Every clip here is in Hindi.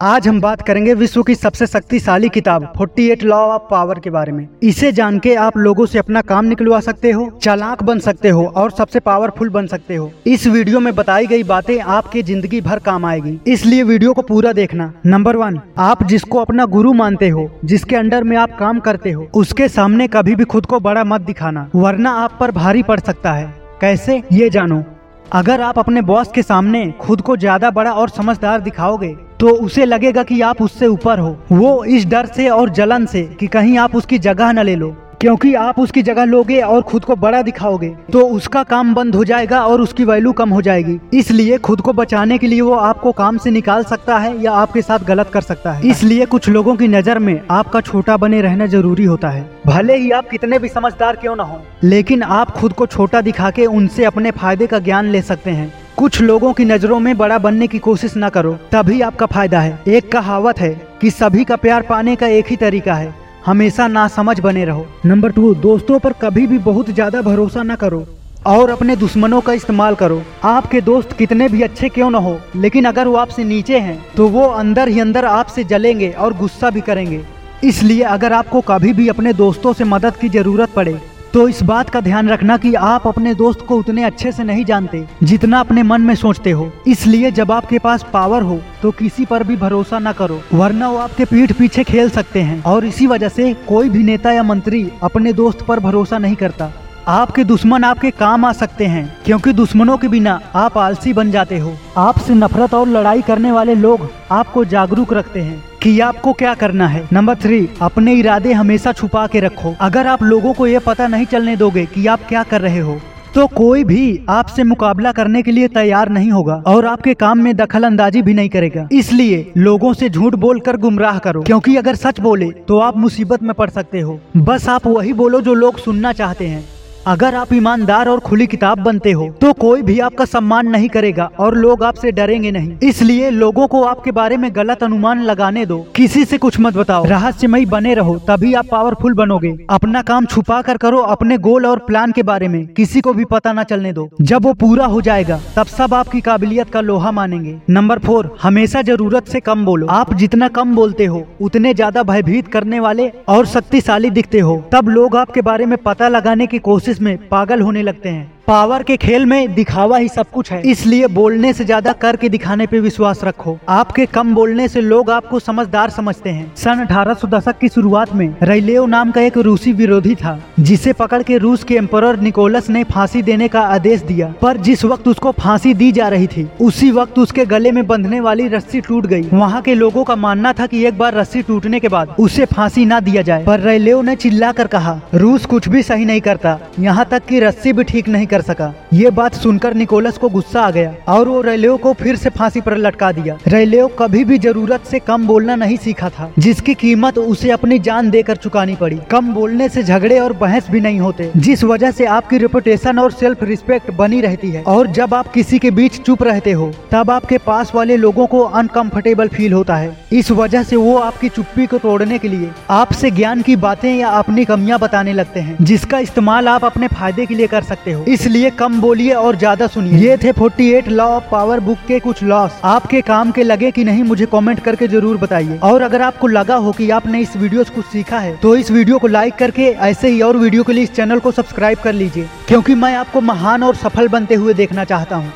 आज हम बात करेंगे विश्व की सबसे शक्तिशाली किताब 48 लॉ ऑफ़ पावर के बारे में। इसे जान के आप लोगों से अपना काम निकलवा सकते हो, चालाक बन सकते हो और सबसे पावरफुल बन सकते हो। इस वीडियो में बताई गई बातें आपके ज़िंदगी भर काम आएगी। इसलिए वीडियो को पूरा देखना। नंबर वन आप जिसको अपना गुरु मानते हो, जिसके अंडर में आप काम करते हो, उसके सामने कभी भी खुद को बड़ा मत दिखाना, वरना आप पर भारी पड़ सकता है। कैसे? ये जानो। अगर आप अपने बॉस के सामने खुद को ज़्यादा बड़ा और समझदार दिखाओगे तो उसे लगेगा कि आप उससे ऊपर हो। वो इस डर से और जलन से कि कहीं आप उसकी जगह न ले लो। क्योंकि आप उसकी जगह लोगे और खुद को बड़ा दिखाओगे तो उसका काम बंद हो जाएगा और उसकी वैल्यू कम हो जाएगी। इसलिए खुद को बचाने के लिए वो आपको काम से निकाल सकता है या आपके साथ गलत कर सकता है। इसलिए कुछ लोगों की नज़र में आपका छोटा बने रहना ज़रूरी होता है। भले ही आप कितने भी समझदार क्यों न हो, लेकिन आप खुद को छोटा दिखा के उनसे अपने फ़ायदे का ज्ञान ले सकते हैं। कुछ लोगों की नज़रों में बड़ा बनने की कोशिश न करो, तभी आपका फ़ायदा है। एक कहावत है कि सभी का प्यार पाने का एक ही तरीका है। हमेशा ना समझ बने रहो। नंबर टू दोस्तों पर कभी भी बहुत ज़्यादा भरोसा न करो और अपने दुश्मनों का इस्तेमाल करो। आपके दोस्त कितने भी अच्छे क्यों न हो, लेकिन अगर वो आपसे नीचे हैं तो वो अंदर ही अंदर आपसे जलेंगे और गुस्सा भी करेंगे। इसलिए अगर आपको कभी भी अपने दोस्तों से मदद की ज़रूरत पड़े तो इस बात का ध्यान रखना कि आप अपने दोस्त को उतने अच्छे से नहीं जानते, जितना अपने मन में सोचते हो। इसलिए जब आपके पास पावर हो तो किसी पर भी भरोसा न करो, वरना वो आपके पीठ पीछे खेल सकते हैं। और इसी वजह से कोई भी नेता या मंत्री अपने दोस्त पर भरोसा नहीं करता। आपके दुश्मन आपके काम आ सकते हैं, क्योंकि दुश्मनों के बिना आप आलसी बन जाते हो। आपसे नफरत और लड़ाई करने वाले लोग आपको जागरूक रखते हैं कि आपको क्या करना है। नंबर थ्री, अपने इरादे हमेशा छुपा के रखो। अगर आप लोगों को ये पता नहीं चलने दोगे कि आप क्या कर रहे हो तो कोई भी आपसे मुकाबला करने के लिए तैयार नहीं होगा और आपके काम में दखल अंदाजी भी नहीं करेगा। इसलिए लोगों से झूठ बोलकर गुमराह करो, क्योंकि अगर सच बोले तो आप मुसीबत में पड़ सकते हो। बस आप वही बोलो जो लोग सुनना चाहते हैं। अगर आप ईमानदार और खुली किताब बनते हो तो कोई भी आपका सम्मान नहीं करेगा और लोग आपसे डरेंगे नहीं। इसलिए लोगों को आपके बारे में गलत अनुमान लगाने दो। किसी से कुछ मत बताओ। रहस्यमयी बने रहो, तभी आप पावरफुल बनोगे। अपना काम छुपा कर करो अपने गोल और प्लान के बारे में। किसी को भी पता न चलने दो। जब वो पूरा हो जाएगा, तब सब आपकी काबिलियत का लोहा मानेंगे। नंबर फोर हमेशा ज़रूरत से कम बोलो। आप जितना कम बोलते हो, उतने ज़्यादा भयभीत करने वाले और शक्तिशाली दिखते हो। तब लोग आपके बारे में पता लगाने की कोशिश में पागल होने लगते हैं। पावर के खेल में दिखावा ही सब कुछ है। इसलिए बोलने से ज़्यादा करके दिखाने पे विश्वास रखो। आपके कम बोलने से लोग आपको समझदार समझते हैं। सन 1800 दशक की शुरुआत में रैलेव नाम का एक रूसी विरोधी था, जिसे पकड़ के रूस के एम्पर निकोलस ने फांसी देने का आदेश दिया। पर जिस वक्त उसको फांसी दी जा रही थी, उसी वक्त उसके गले में बंधने वाली रस्सी टूट गई। वहाँ के लोगों का मानना था की एक बार रस्सी टूटने के बाद उसे फांसी न दिया जाए। पर रैलेव ने चिल्ला कर कहा, रूस कुछ भी सही नहीं करता। यहाँ तक की रस्सी भी ठीक नहीं कर कर सका। ये बात सुनकर निकोलस को गुस्सा आ गया और वो रेलेव को फिर से फांसी पर लटका दिया। रेलेव कभी भी ज़रूरत से कम बोलना नहीं सीखा था, जिसकी कीमत उसे अपनी जान देकर चुकानी पड़ी। कम बोलने से झगड़े और बहस भी नहीं होते, जिस वजह से आपकी रेपुटेशन और सेल्फ रिस्पेक्ट बनी रहती है। और जब आप किसी के बीच चुप रहते हो, तब आपके पास वाले लोगों को अनकंफर्टेबल फील होता है। इस वजह से वो आपकी चुप्पी को तोड़ने के लिए आपसे ज्ञान की बातें या अपनी कमियाँ बताने लगते हैं, जिसका इस्तेमाल आप अपने फ़ायदे के लिए कर सकते हो। इस इसलिए कम बोलिए और ज़्यादा सुनिए। ये थे 48 लॉ ऑफ़ पावर बुक के कुछ लॉस आपके काम के लगे कि नहीं मुझे कमेंट करके ज़रूर बताइए। और अगर आपको लगा हो कि आपने इस वीडियो से कुछ सीखा है तो इस वीडियो को लाइक करके ऐसे ही और वीडियो के लिए इस चैनल को सब्सक्राइब कर लीजिए। क्योंकि मैं आपको महान और सफल बनते हुए देखना चाहता हूँ।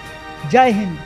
जय हिंद।